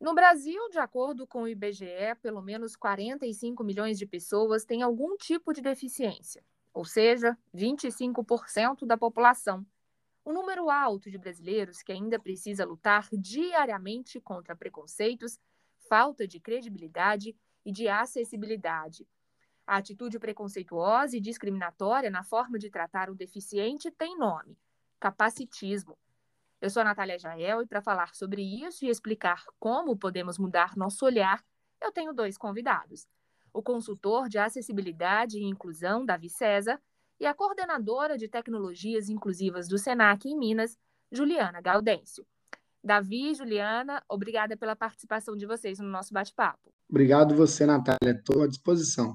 No Brasil, de acordo com o IBGE, pelo menos 45 milhões de pessoas têm algum tipo de deficiência, ou seja, 25% da população. Um número alto de brasileiros que ainda precisa lutar diariamente contra preconceitos, falta de credibilidade e de acessibilidade. A atitude preconceituosa e discriminatória na forma de tratar o deficiente tem nome: capacitismo. Eu sou a Natália Jael e para falar sobre isso e explicar como podemos mudar nosso olhar, eu tenho dois convidados. O consultor de acessibilidade e inclusão, Davi César, e a coordenadora de tecnologias inclusivas do SENAC em Minas, Juliana Gaudêncio. Davi e Juliana, obrigada pela participação de vocês no nosso bate-papo. Obrigado você, Natália. Estou à disposição.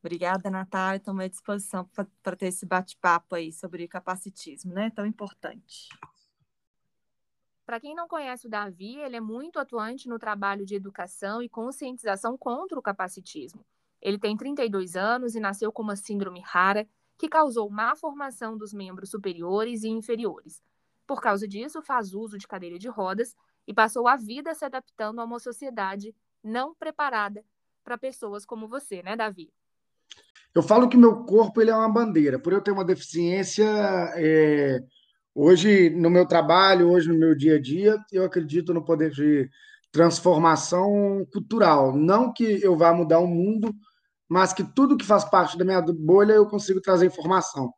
Obrigada, Natália. Estamos à disposição para ter esse bate-papo aí sobre capacitismo, né? Tão importante. Para quem não conhece o Davi, ele é muito atuante no trabalho de educação e conscientização contra o capacitismo. Ele tem 32 anos e nasceu com uma síndrome rara que causou má formação dos membros superiores e inferiores. Por causa disso, faz uso de cadeira de rodas e passou a vida se adaptando a uma sociedade não preparada para pessoas como você, né, Davi? Eu falo que meu corpo ele é uma bandeira. Por eu ter uma deficiência, é Hoje, no meu trabalho, hoje no meu dia a dia, eu acredito no poder de transformação cultural. Não que eu vá mudar o mundo, mas que tudo que faz parte da minha bolha eu consigo trazer informação.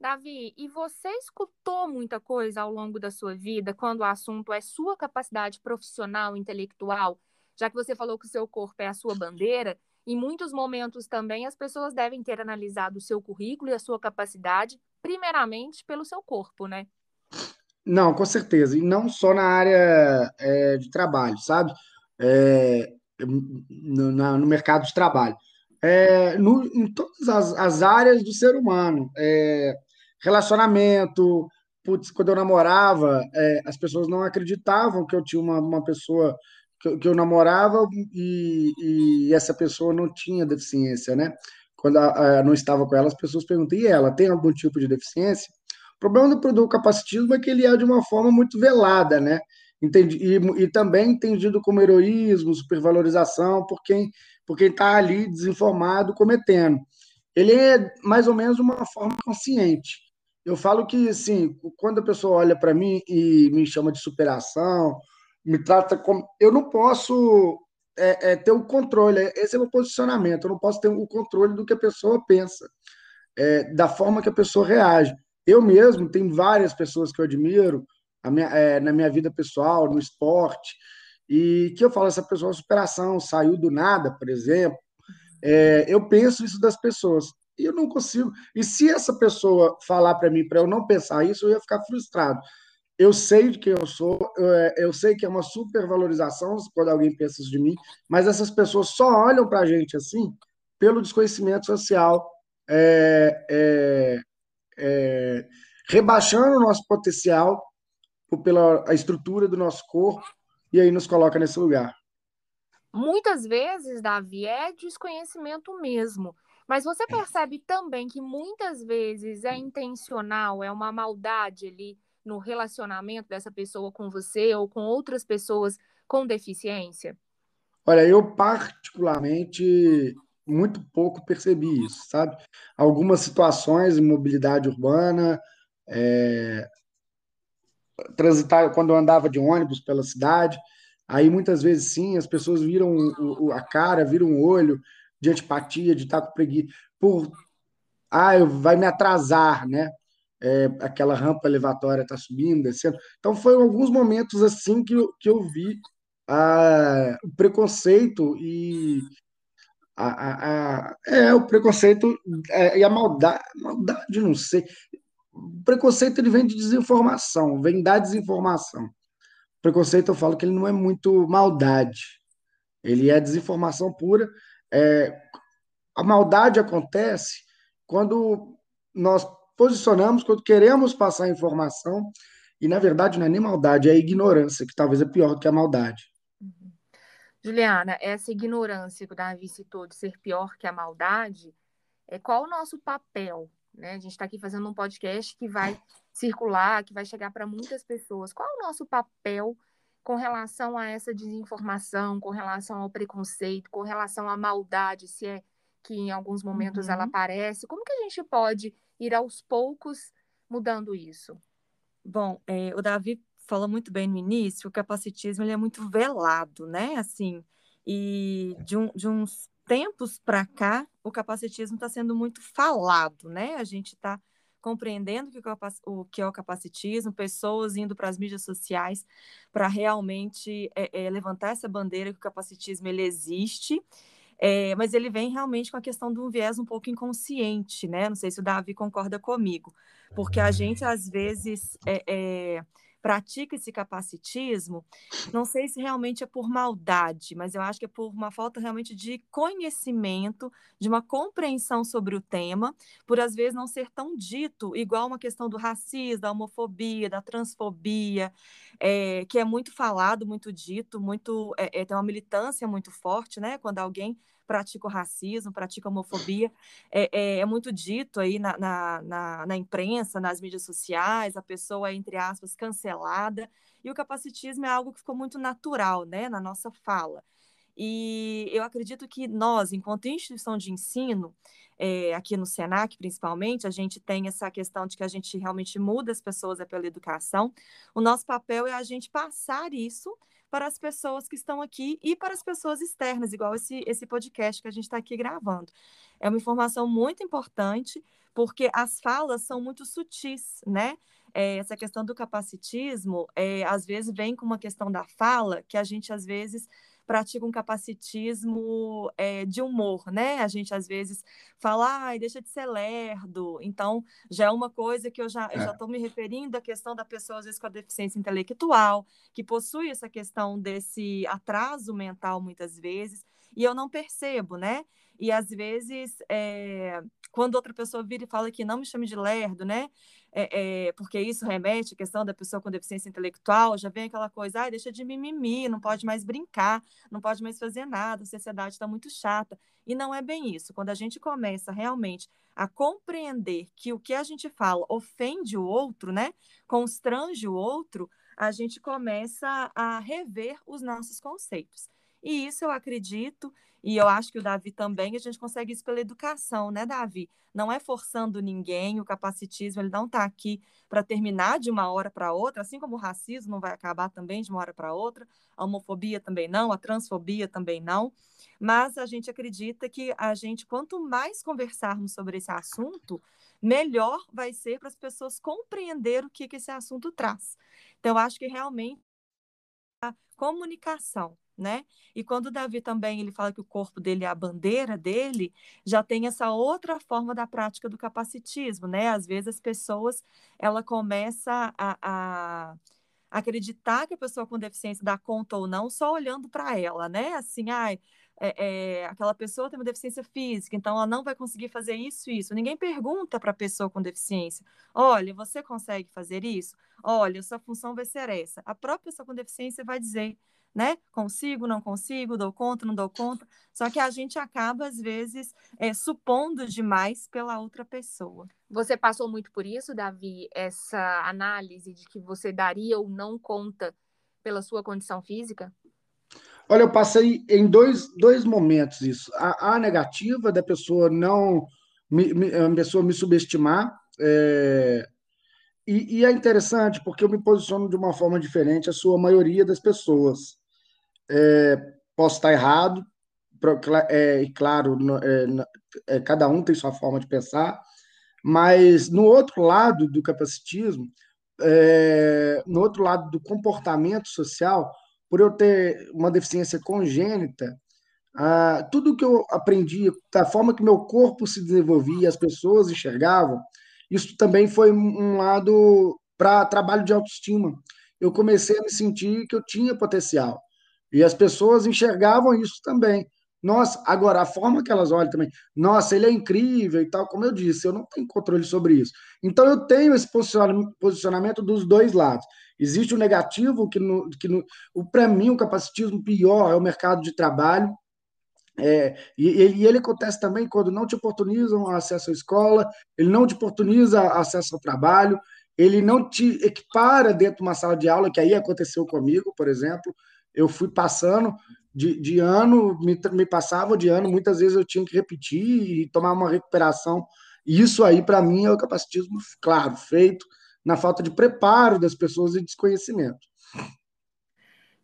Davi, e você escutou muita coisa ao longo da sua vida quando o assunto é sua capacidade profissional, intelectual? Já que você falou que o seu corpo é a sua bandeira, em muitos momentos também as pessoas devem ter analisado o seu currículo e a sua capacidade primeiramente pelo seu corpo, né? Não, com certeza. E não só na área é, de trabalho, sabe? É, no, na, no, mercado de trabalho. É, no, em todas as, as, áreas do ser humano. Relacionamento. Putz, quando eu namorava, as pessoas não acreditavam que eu tinha uma, uma pessoa que que eu namorava e, e, essa pessoa não tinha deficiência, né? quando a, a, não estava com ela, as pessoas perguntam: e ela tem algum tipo de deficiência? O problema do, do capacitismo é que ele é de uma forma muito velada, né? Entendi, e, e também entendido como heroísmo, supervalorização por quem por quem está ali desinformado, cometendo. Ele é mais ou menos uma forma consciente. Eu falo que, assim, quando a pessoa olha para mim e me chama de superação, me trata como. Eu não posso é, é, ter o controle. É, esse é o posicionamento. Eu não posso ter o controle do que a pessoa pensa, é, da forma que a pessoa reage. Eu mesmo tenho várias pessoas que eu admiro minha, é, na minha vida pessoal, no esporte, e que eu falo, essa pessoa superação, saiu do nada, por exemplo. É, eu penso isso das pessoas. E eu não consigo. E se essa pessoa falar para mim para eu não pensar isso, eu ia ficar frustrado eu sei de quem eu sou, é, eu sei que é uma supervalorização quando alguém pensa isso de mim, mas essas pessoas só olham para a gente assim pelo desconhecimento social, é, é, é, rebaixando o nosso potencial pela a estrutura do nosso corpo e aí nos coloca nesse lugar. Muitas vezes, Davi, é desconhecimento mesmo. Mas você percebe também que muitas vezes é intencional, é uma maldade ali no relacionamento dessa pessoa com você ou com outras pessoas com deficiência? Olha, eu particularmente muito pouco percebi isso, sabe? Algumas situações em mobilidade urbana, é, transitar quando eu andava de ônibus pela cidade, aí muitas vezes sim, as pessoas viram a cara, viram o olho de antipatia, de estar com preguiça, por ah, vai me atrasar, né? É, aquela rampa elevatória está subindo, descendo. Então, foi alguns momentos assim que eu, que eu vi a, o preconceito e a, a, a é, o preconceito é, e a maldade, maldade, não sei. O preconceito ele vem de desinformação, vem da desinformação. O preconceito eu falo que ele não é muito maldade, ele é desinformação pura. É, a maldade acontece quando nós posicionamos quando queremos passar informação, e na verdade não é nem maldade, é ignorância, que talvez é pior do que a maldade. Uhum. Juliana, essa ignorância que o Davi citou de ser pior que a maldade, é qual o nosso papel? Né? A gente está aqui fazendo um podcast que vai circular, que vai chegar para muitas pessoas. Qual é o nosso papel com relação a essa desinformação, com relação ao preconceito, com relação à maldade, se é que em alguns momentos uhum. ela aparece? Como que a gente pode ir aos poucos mudando isso? Bom, é, o Davi falou muito bem no início, o capacitismo ele é muito velado, né? Assim, e de, um, de uns tempos para cá, o capacitismo está sendo muito falado, né? A gente está compreendendo o que é o capacitismo, pessoas indo para as mídias sociais para realmente é, é, levantar essa bandeira que o capacitismo ele existe, é, mas ele vem realmente com a questão de um viés um pouco inconsciente, né? Não sei se o Davi concorda comigo, porque a gente às vezes é, pratica esse capacitismo, não sei se realmente é por maldade, mas eu acho que é por uma falta realmente de conhecimento, de uma compreensão sobre o tema, por às vezes não ser tão dito, igual uma questão do racismo, da homofobia, da transfobia, é, que é muito falado, muito dito, muito é, é, tem uma militância muito forte, né? Quando alguém pratica o racismo, pratica a homofobia. É, é, é muito dito aí na, na, na, na, imprensa, nas mídias sociais, a pessoa é, entre aspas, cancelada. E o capacitismo é algo que ficou muito natural né, na nossa fala. E eu acredito que nós, enquanto instituição de ensino, é, aqui no SENAC principalmente, a gente tem essa questão de que a gente realmente muda as pessoas é pela educação. O nosso papel é a gente passar isso para as pessoas que estão aqui e para as pessoas externas, igual esse, esse podcast que a gente está aqui gravando. É uma informação muito importante, porque as falas são muito sutis, né? É, essa questão do capacitismo, é, às vezes, vem com uma questão da fala que a gente, às vezes, pratica um capacitismo é, de humor, né? A gente às vezes fala, ai, deixa de ser lerdo. Então, já é uma coisa que eu já é. estou me referindo à questão da pessoa, às vezes, com a deficiência intelectual, que possui essa questão desse atraso mental, muitas vezes, e eu não percebo, né? E às vezes, é, quando outra pessoa vira e fala que não me chame de lerdo, né? É, é, porque isso remete à questão da pessoa com deficiência intelectual, já vem aquela coisa, ah, deixa de mimimi, não pode mais brincar, não pode mais fazer nada, a sociedade está muito chata. E não é bem isso. Quando a gente começa realmente a compreender que o que a gente fala ofende o outro, né, constrange o outro, a gente começa a rever os nossos conceitos. E isso eu acredito, e eu acho que o Davi também, a gente consegue isso pela educação, né, Davi? Não é forçando ninguém, o capacitismo ele não está aqui para terminar de uma hora para outra, assim como o racismo não vai acabar também de uma hora para outra, a homofobia também não, a transfobia também não. Mas a gente acredita que a gente, quanto mais conversarmos sobre esse assunto, melhor vai ser para as pessoas compreender o que, que esse assunto traz. Então, eu acho que realmente a comunicação né? E quando Davi também ele fala que o corpo dele é a bandeira dele, já tem essa outra forma da prática do capacitismo, né? Às vezes as pessoas ela começa a, a acreditar que a pessoa com deficiência dá conta ou não só olhando para ela, né? Assim, ai, é, é, aquela pessoa tem uma deficiência física, então ela não vai conseguir fazer isso e isso. Ninguém pergunta para a pessoa com deficiência: olha, você consegue fazer isso? Olha, sua função vai ser essa. A própria pessoa com deficiência vai dizer né? Consigo, não consigo, dou conta, não dou conta. Só que a gente acaba, às vezes, é, supondo demais pela outra pessoa. Você passou muito por isso, Davi, essa análise de que você daria ou não conta pela sua condição física? Olha, eu passei em dois, dois momentos isso. A, a negativa da pessoa não me, me, a pessoa me subestimar. É, e, e, é interessante porque eu me posiciono de uma forma diferente a sua maioria das pessoas. É, posso estar errado, é, e claro, é, é, cada um tem sua forma de pensar, mas no outro lado do capacitismo, é, no outro lado do comportamento social, por eu ter uma deficiência congênita, ah, tudo que eu aprendi, da forma que meu corpo se desenvolvia, as pessoas enxergavam, isso também foi um lado para trabalho de autoestima. Eu comecei a me sentir que eu tinha potencial. E as pessoas enxergavam isso também. Nossa, agora, a forma que elas olham também, nossa, ele é incrível e tal, como eu disse, eu não tenho controle sobre isso. Então, eu tenho esse posicionamento dos dois lados. Existe o negativo, que, no, que no, para mim, o capacitismo pior é o mercado de trabalho. É, e, e, ele acontece também quando não te oportunizam acesso à escola, ele não te oportuniza acesso ao trabalho, ele não te equipara dentro de uma sala de aula, que aí aconteceu comigo, por exemplo. Eu fui passando de, de ano, me, me passava de ano, muitas vezes eu tinha que repetir e tomar uma recuperação. Isso aí, para mim, é o capacitismo, claro, feito na falta de preparo das pessoas e desconhecimento.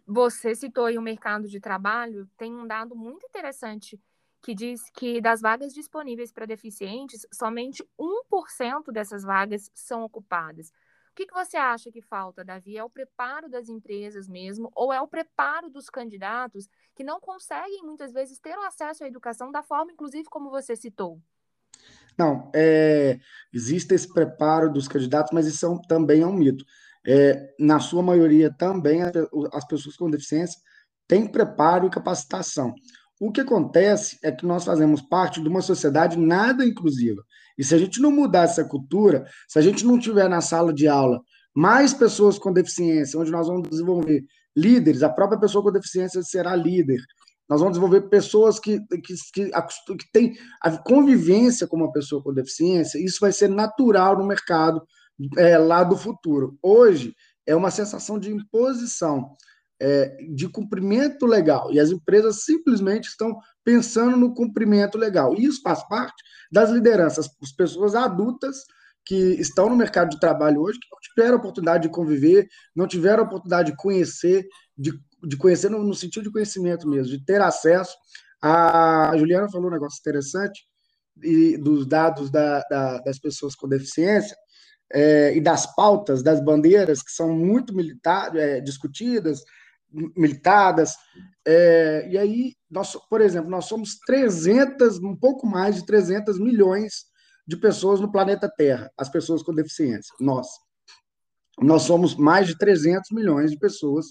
Você citou aí o mercado de trabalho, tem um dado muito interessante que diz que das vagas disponíveis para deficientes, somente 1% dessas vagas são ocupadas. Que, que você acha que falta, Davi? É o preparo das empresas mesmo, ou é o preparo dos candidatos que não conseguem, muitas vezes, ter o acesso à educação da forma, inclusive, como você citou? Não, é, existe esse preparo dos candidatos, mas isso é também é um mito. É, na sua maioria, também as pessoas com deficiência têm preparo e capacitação. O que acontece é que nós fazemos parte de uma sociedade nada inclusiva. E se a gente não mudar essa cultura, se a gente não tiver na sala de aula mais pessoas com deficiência, onde nós vamos desenvolver líderes, a própria pessoa com deficiência será líder. Nós vamos desenvolver pessoas que, que, que, que têm a convivência com uma pessoa com deficiência, isso vai ser natural no mercado é, lá do futuro. Hoje, é uma sensação de imposição é, de cumprimento legal. E as empresas simplesmente estão pensando no cumprimento legal. E isso faz parte das lideranças, as pessoas adultas que estão no mercado de trabalho hoje, que não tiveram oportunidade de conviver, não tiveram oportunidade de conhecer, de, de conhecer no, no sentido de conhecimento mesmo, de ter acesso. A, a Juliana falou um negócio interessante e dos dados da, da, das pessoas com deficiência é, e das pautas, das bandeiras que são muito militar, é, discutidas, militadas. É, e aí, nós, por exemplo, nós somos 300, um pouco mais de 300 milhões de pessoas no planeta Terra, as pessoas com deficiência, nós. Nós somos mais de 300 milhões de pessoas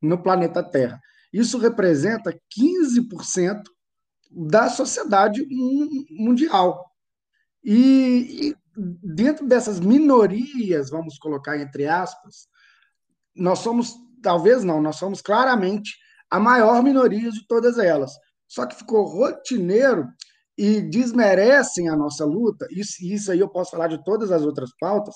no planeta Terra. Isso representa 15% da sociedade mundial. E, e dentro dessas minorias, vamos colocar entre aspas, nós somos talvez não, nós somos claramente a maior minoria de todas elas. Só que ficou rotineiro e desmerecem a nossa luta, isso, isso aí eu posso falar de todas as outras pautas,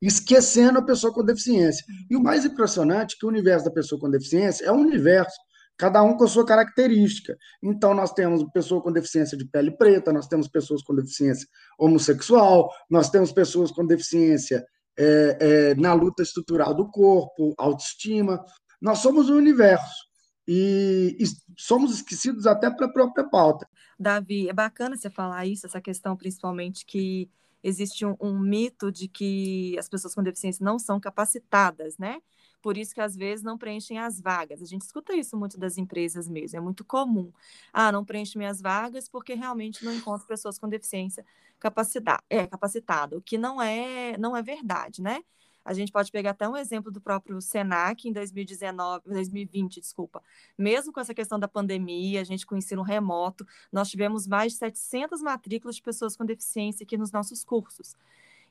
esquecendo a pessoa com deficiência. E o mais impressionante é que o universo da pessoa com deficiência é um universo, cada um com a sua característica. Então, nós temos pessoa com deficiência de pele preta, nós temos pessoas com deficiência homossexual, nós temos pessoas com deficiência é, é, na luta estrutural do corpo, autoestima. Nós somos o universo e, e somos esquecidos até para a própria pauta. Davi, é bacana você falar isso, essa questão principalmente que existe um, um mito de que as pessoas com deficiência não são capacitadas, né? Por isso que às vezes não preenchem as vagas. A gente escuta isso muito das empresas mesmo, é muito comum. Ah, não preenche minhas vagas porque realmente não encontro pessoas com deficiência capacitada, é, capacitada, o que não é, não é verdade, né? A gente pode pegar até um exemplo do próprio Senac em 2019, 2020, desculpa. Mesmo com essa questão da pandemia, a gente com o ensino remoto, nós tivemos mais de 700 matrículas de pessoas com deficiência aqui nos nossos cursos.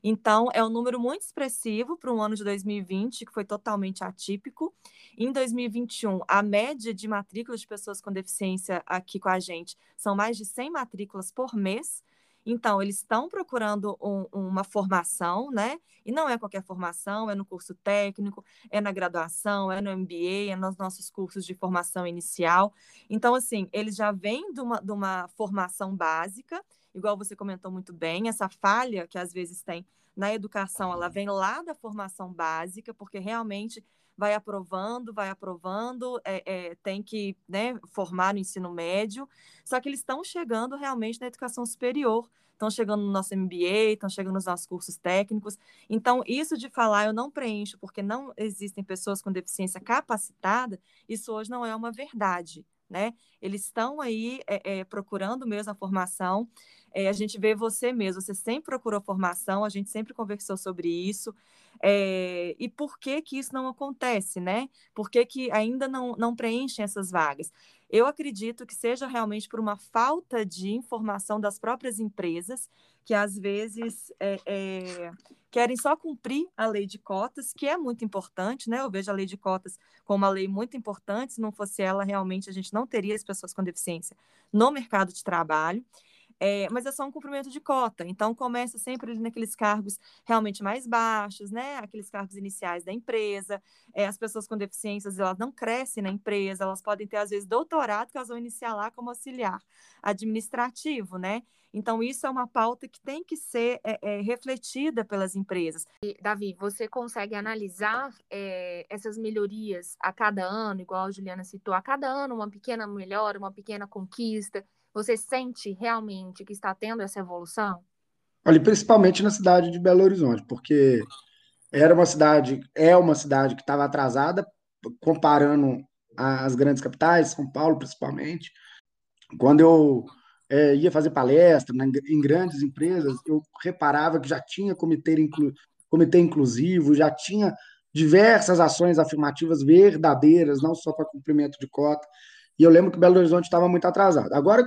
Então, é um número muito expressivo para um ano de 2020, que foi totalmente atípico. Em 2021, a média de matrículas de pessoas com deficiência aqui com a gente são mais de 100 matrículas por mês. Então, eles estão procurando um, uma formação, né? E não é qualquer formação, é no curso técnico, é na graduação, é no MBA, é nos nossos cursos de formação inicial. Então, assim, eles já vêm de uma, de uma formação básica igual você comentou muito bem, essa falha que às vezes tem na educação, ela vem lá da formação básica, porque realmente vai aprovando, vai aprovando, é, é, tem que né, formar no ensino médio, só que eles estão chegando realmente na educação superior, estão chegando no nosso MBA, estão chegando nos nossos cursos técnicos. Então, isso de falar eu não preencho porque não existem pessoas com deficiência capacitada, isso hoje não é uma verdade. Né? Eles estão aí é, é, procurando mesmo a formação. É, a gente vê você mesmo, você sempre procurou formação, a gente sempre conversou sobre isso. É, e por que que isso não acontece, né? Por que, que ainda não, não preenchem essas vagas? Eu acredito que seja realmente por uma falta de informação das próprias empresas, que às vezes é, é, querem só cumprir a lei de cotas, que é muito importante, né? Eu vejo a lei de cotas como uma lei muito importante. Se não fosse ela, realmente a gente não teria as pessoas com deficiência no mercado de trabalho. É, mas é só um cumprimento de cota. Então, começa sempre naqueles cargos realmente mais baixos, né? Aqueles cargos iniciais da empresa. É, as pessoas com deficiências, elas não crescem na empresa, elas podem ter, às vezes, doutorado que elas vão iniciar lá como auxiliar administrativo, né? Então, isso é uma pauta que tem que ser é, é, refletida pelas empresas. E, Davi, você consegue analisar é, essas melhorias a cada ano, igual a Juliana citou, a cada ano uma pequena melhora, uma pequena conquista? Você sente realmente que está tendo essa evolução? Olha, principalmente na cidade de Belo Horizonte, porque era uma cidade, é uma cidade que estava atrasada, comparando as grandes capitais, São Paulo principalmente. Quando eu é, ia fazer palestra né, em grandes empresas, eu reparava que já tinha comitê, inclu, comitê inclusivo, já tinha diversas ações afirmativas verdadeiras, não só para cumprimento de cota. E eu lembro que Belo Horizonte estava muito atrasado. Agora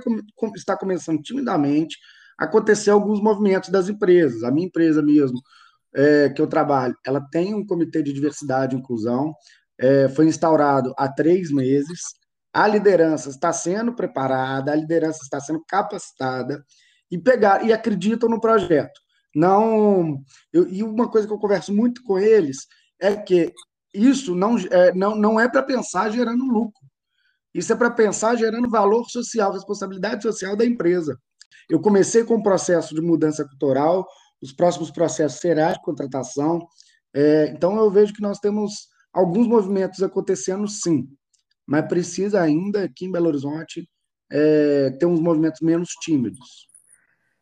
está começando timidamente a acontecer alguns movimentos das empresas. A minha empresa mesmo, é, que eu trabalho, ela tem um comitê de diversidade e inclusão, é, foi instaurado há três meses. A liderança está sendo preparada, a liderança está sendo capacitada e pegar e acreditam no projeto. Não, eu, e uma coisa que eu converso muito com eles é que isso não é, não, não é para pensar gerando lucro. Isso é para pensar gerando valor social, responsabilidade social da empresa. Eu comecei com o processo de mudança cultural, os próximos processos serão de contratação. É, então, eu vejo que nós temos alguns movimentos acontecendo, sim mas precisa ainda, aqui em Belo Horizonte, é, ter uns movimentos menos tímidos.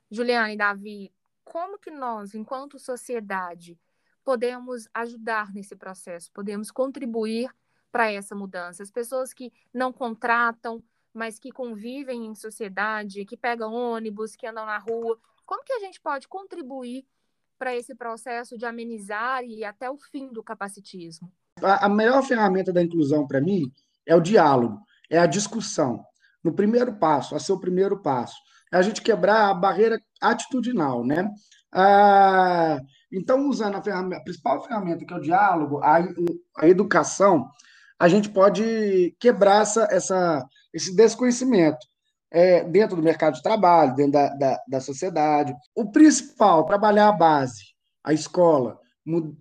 Juliana e Davi, como que nós, enquanto sociedade, podemos ajudar nesse processo, podemos contribuir para essa mudança? As pessoas que não contratam, mas que convivem em sociedade, que pegam ônibus, que andam na rua, como que a gente pode contribuir para esse processo de amenizar e até o fim do capacitismo? A, melhor ferramenta da inclusão para mim é o diálogo, é a discussão. No primeiro passo, a seu primeiro passo, é a gente quebrar a barreira atitudinal, né? Ah, então, usando a, ferramenta, a, principal ferramenta, que é o diálogo, a, a educação, a gente pode quebrar essa, essa, esse desconhecimento é, dentro do mercado de trabalho, dentro da, da, da sociedade. O principal, trabalhar a base, a escola,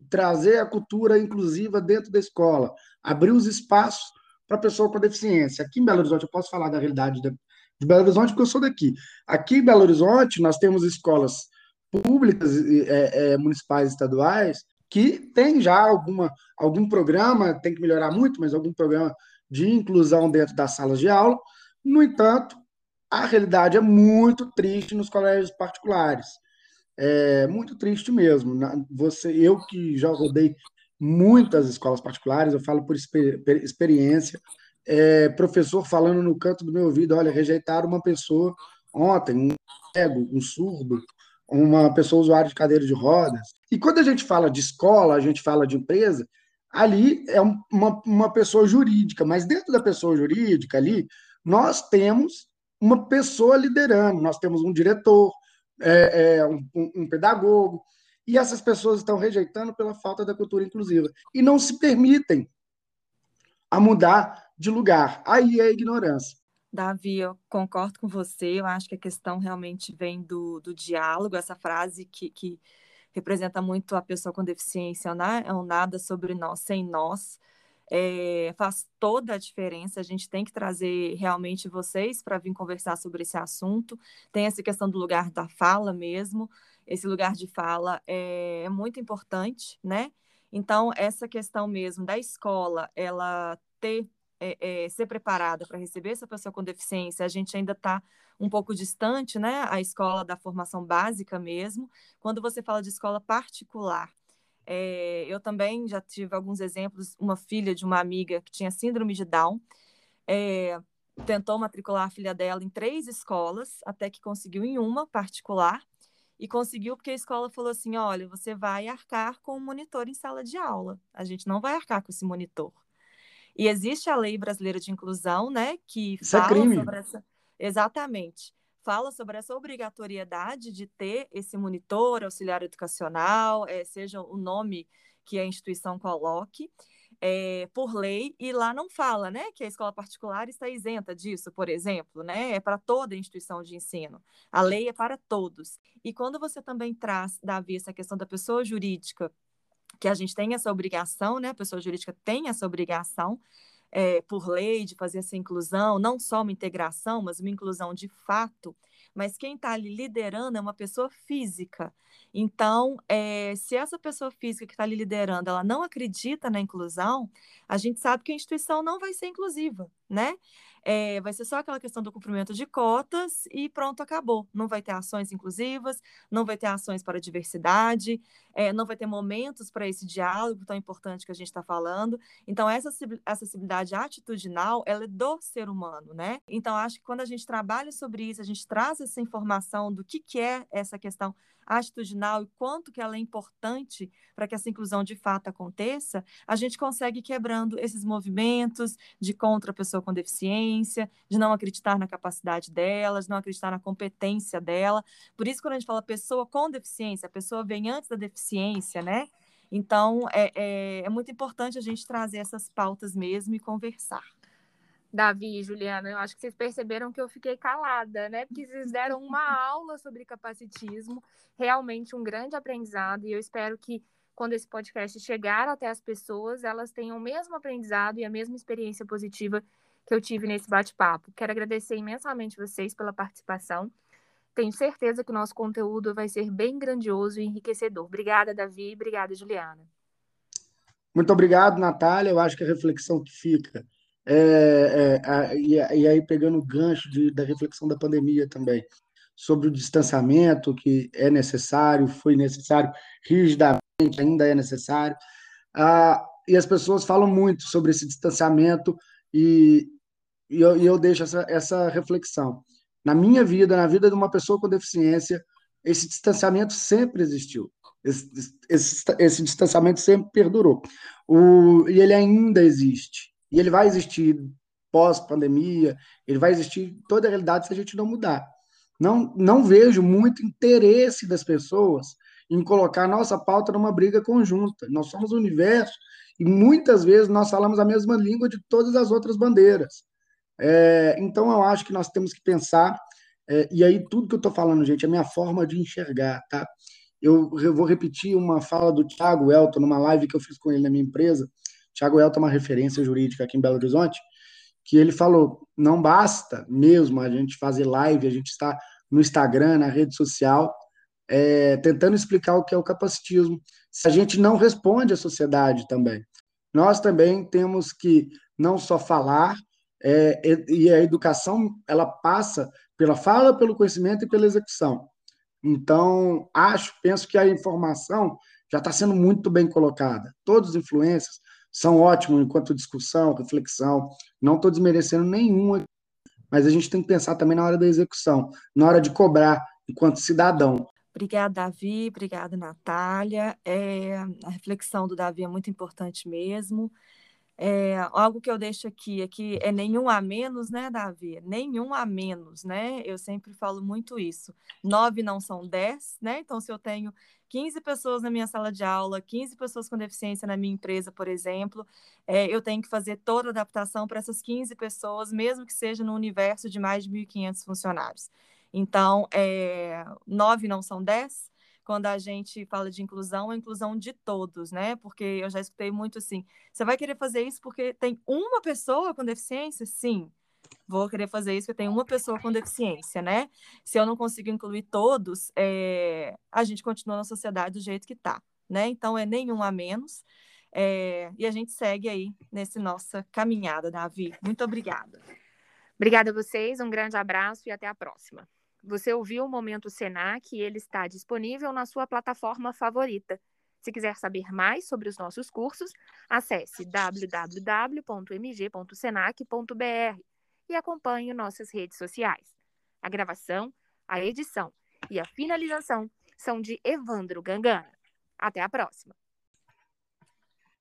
trazer a cultura inclusiva dentro da escola, abrir os espaços para pessoa com deficiência. Aqui em Belo Horizonte, eu posso falar da realidade de, de Belo Horizonte porque eu sou daqui. Aqui em Belo Horizonte, nós temos escolas públicas, é, é, municipais estaduais que tem já alguma, algum programa, tem que melhorar muito, mas algum programa de inclusão dentro das salas de aula. No entanto, a realidade é muito triste nos colégios particulares. É muito triste mesmo. Você, eu que já rodei muitas escolas particulares, eu falo por experiência. É, professor falando no canto do meu ouvido: olha, rejeitaram uma pessoa ontem, um cego, um surdo, uma pessoa usuária de cadeira de rodas. E quando a gente fala de escola, a gente fala de empresa, ali é uma, uma pessoa jurídica, mas dentro da pessoa jurídica ali, nós temos uma pessoa liderando, nós temos um diretor, é, é, um, um pedagogo, e essas pessoas estão rejeitando pela falta da cultura inclusiva e não se permitem a mudar de lugar. Aí é a ignorância. Davi, eu concordo com você. Eu acho que a questão realmente vem do, do diálogo, essa frase que, que representa muito a pessoa com deficiência, né? É um nada sobre nós sem nós. É, faz toda a diferença. A gente tem que trazer realmente vocês para vir conversar sobre esse assunto. Tem essa questão do lugar da fala mesmo esse lugar de fala é, é muito importante, né? Então, essa questão mesmo da escola, ela ter, é, é, ser preparada para receber essa pessoa com deficiência, a gente ainda está um pouco distante, né? A escola da formação básica mesmo. Quando você fala de escola particular, é, eu também já tive alguns exemplos. Uma filha de uma amiga que tinha síndrome de Down tentou matricular a filha dela em três escolas, até que conseguiu em uma particular e conseguiu porque a escola falou assim: olha, você vai arcar com um monitor em sala de aula. A gente não vai arcar com esse monitor. E existe a lei brasileira de inclusão, né, que Isso é fala é sobre essa. Exatamente. Fala sobre essa obrigatoriedade de ter esse monitor, auxiliar educacional, é, seja o nome que a instituição coloque. é, por lei, e lá não fala né, que a escola particular está isenta disso, por exemplo, né? É para toda instituição de ensino. A lei é para todos. E quando você também traz, Davi, essa questão da pessoa jurídica, que a gente tem essa obrigação, né? A pessoa jurídica tem essa obrigação é, por lei de fazer essa inclusão, não só uma integração, mas uma inclusão de fato mas quem está ali liderando é uma pessoa física. Então, é, se essa pessoa física que está ali liderando, ela não acredita na inclusão, a gente sabe que a instituição não vai ser inclusiva, né? É, vai ser só aquela questão do cumprimento de cotas e pronto, acabou. Não vai ter ações inclusivas, não vai ter ações para a diversidade, é, não vai ter momentos para esse diálogo tão importante que a gente está falando. Então, essa acessibilidade atitudinal, ela é do ser humano, né? Então, acho que quando a gente trabalha sobre isso, a gente traz essa informação do que, que é essa questão atitudinal e quanto que ela é importante para que essa inclusão de fato aconteça, a gente consegue quebrando esses movimentos de contra a pessoa com deficiência, de não acreditar na capacidade delas, de não acreditar na competência dela. Por isso, quando a gente fala pessoa com deficiência, a pessoa vem antes da deficiência, né? Então, é, é, é muito importante a gente trazer essas pautas mesmo e conversar. Davi e Juliana, eu acho que vocês perceberam que eu fiquei calada, né? Porque vocês deram uma aula sobre capacitismo, realmente um grande aprendizado, e eu espero que quando esse podcast chegar até as pessoas, elas tenham o mesmo aprendizado e a mesma experiência positiva que eu tive nesse bate-papo. Quero agradecer imensamente vocês pela participação. Tenho certeza que o nosso conteúdo vai ser bem grandioso e enriquecedor. Obrigada, Davi. Obrigada, Juliana. Muito obrigado, Natália. Eu acho que a reflexão que fica é, é, e, e, aí pegando o gancho de, da reflexão da pandemia também, sobre o distanciamento que é necessário, foi necessário, rigidamente ainda é necessário, ah, e as pessoas falam muito sobre esse distanciamento e, e, eu, e eu deixo essa, essa reflexão. Na minha vida, na vida de uma pessoa com deficiência, esse distanciamento sempre existiu. Esse, esse, esse distanciamento sempre perdurou. O, e ele ainda existe. E ele vai existir pós-pandemia, ele vai existir toda a realidade se a gente não mudar. Não, não vejo muito interesse das pessoas em colocar nossa pauta numa briga conjunta. Nós somos o universo e muitas vezes nós falamos a mesma língua de todas as outras bandeiras. É, então eu acho que nós temos que pensar, é, e aí tudo que eu estou falando, gente, é a minha forma de enxergar, tá? Eu, eu vou repetir uma fala do Thiago Elton numa live que eu fiz com ele na minha empresa, Tiago Elton é uma referência jurídica aqui em Belo Horizonte, que ele falou: não basta mesmo a gente fazer live, a gente está no Instagram, na rede social, é, tentando explicar o que é o capacitismo, se a gente não responde à sociedade também. Nós também temos que não só falar, é, e a educação ela passa pela fala, pelo conhecimento e pela execução. Então, acho, penso que a informação já está sendo muito bem colocada. Todos os influencers, são ótimos enquanto discussão, reflexão. Não estou desmerecendo nenhuma, mas a gente tem que pensar também na hora da execução, na hora de cobrar enquanto cidadão. Obrigada, Davi. Obrigada, Natália. É, a reflexão do Davi é muito importante mesmo. É, algo que eu deixo aqui é que é nenhum a menos, né, Davi? Nenhum a menos, né? Eu sempre falo muito isso. Nove não são dez, né? Então, se eu tenho 15 pessoas na minha sala de aula, 15 pessoas com deficiência na minha empresa, por exemplo, é, eu tenho que fazer toda a adaptação para essas 15 pessoas, mesmo que seja no universo de mais de 1.500 funcionários. Então, é, nove não são dez, quando a gente fala de inclusão, é inclusão de todos, né? Porque eu já escutei muito assim: você vai querer fazer isso porque tem uma pessoa com deficiência? Sim. Vou querer fazer isso porque tem uma pessoa com deficiência, né? Se eu não consigo incluir todos, é... a gente continua na sociedade do jeito que está, né? Então é nenhum a menos. É... E a gente segue aí nessa nossa caminhada, Davi. Muito obrigada. Obrigada a vocês, um grande abraço e até a próxima. Você ouviu o Momento Senac e ele está disponível na sua plataforma favorita. Se quiser saber mais sobre os nossos cursos, acesse www.mg.senac.br e acompanhe nossas redes sociais. A gravação, a edição e a finalização são de Evandro Gangana. Até a próxima!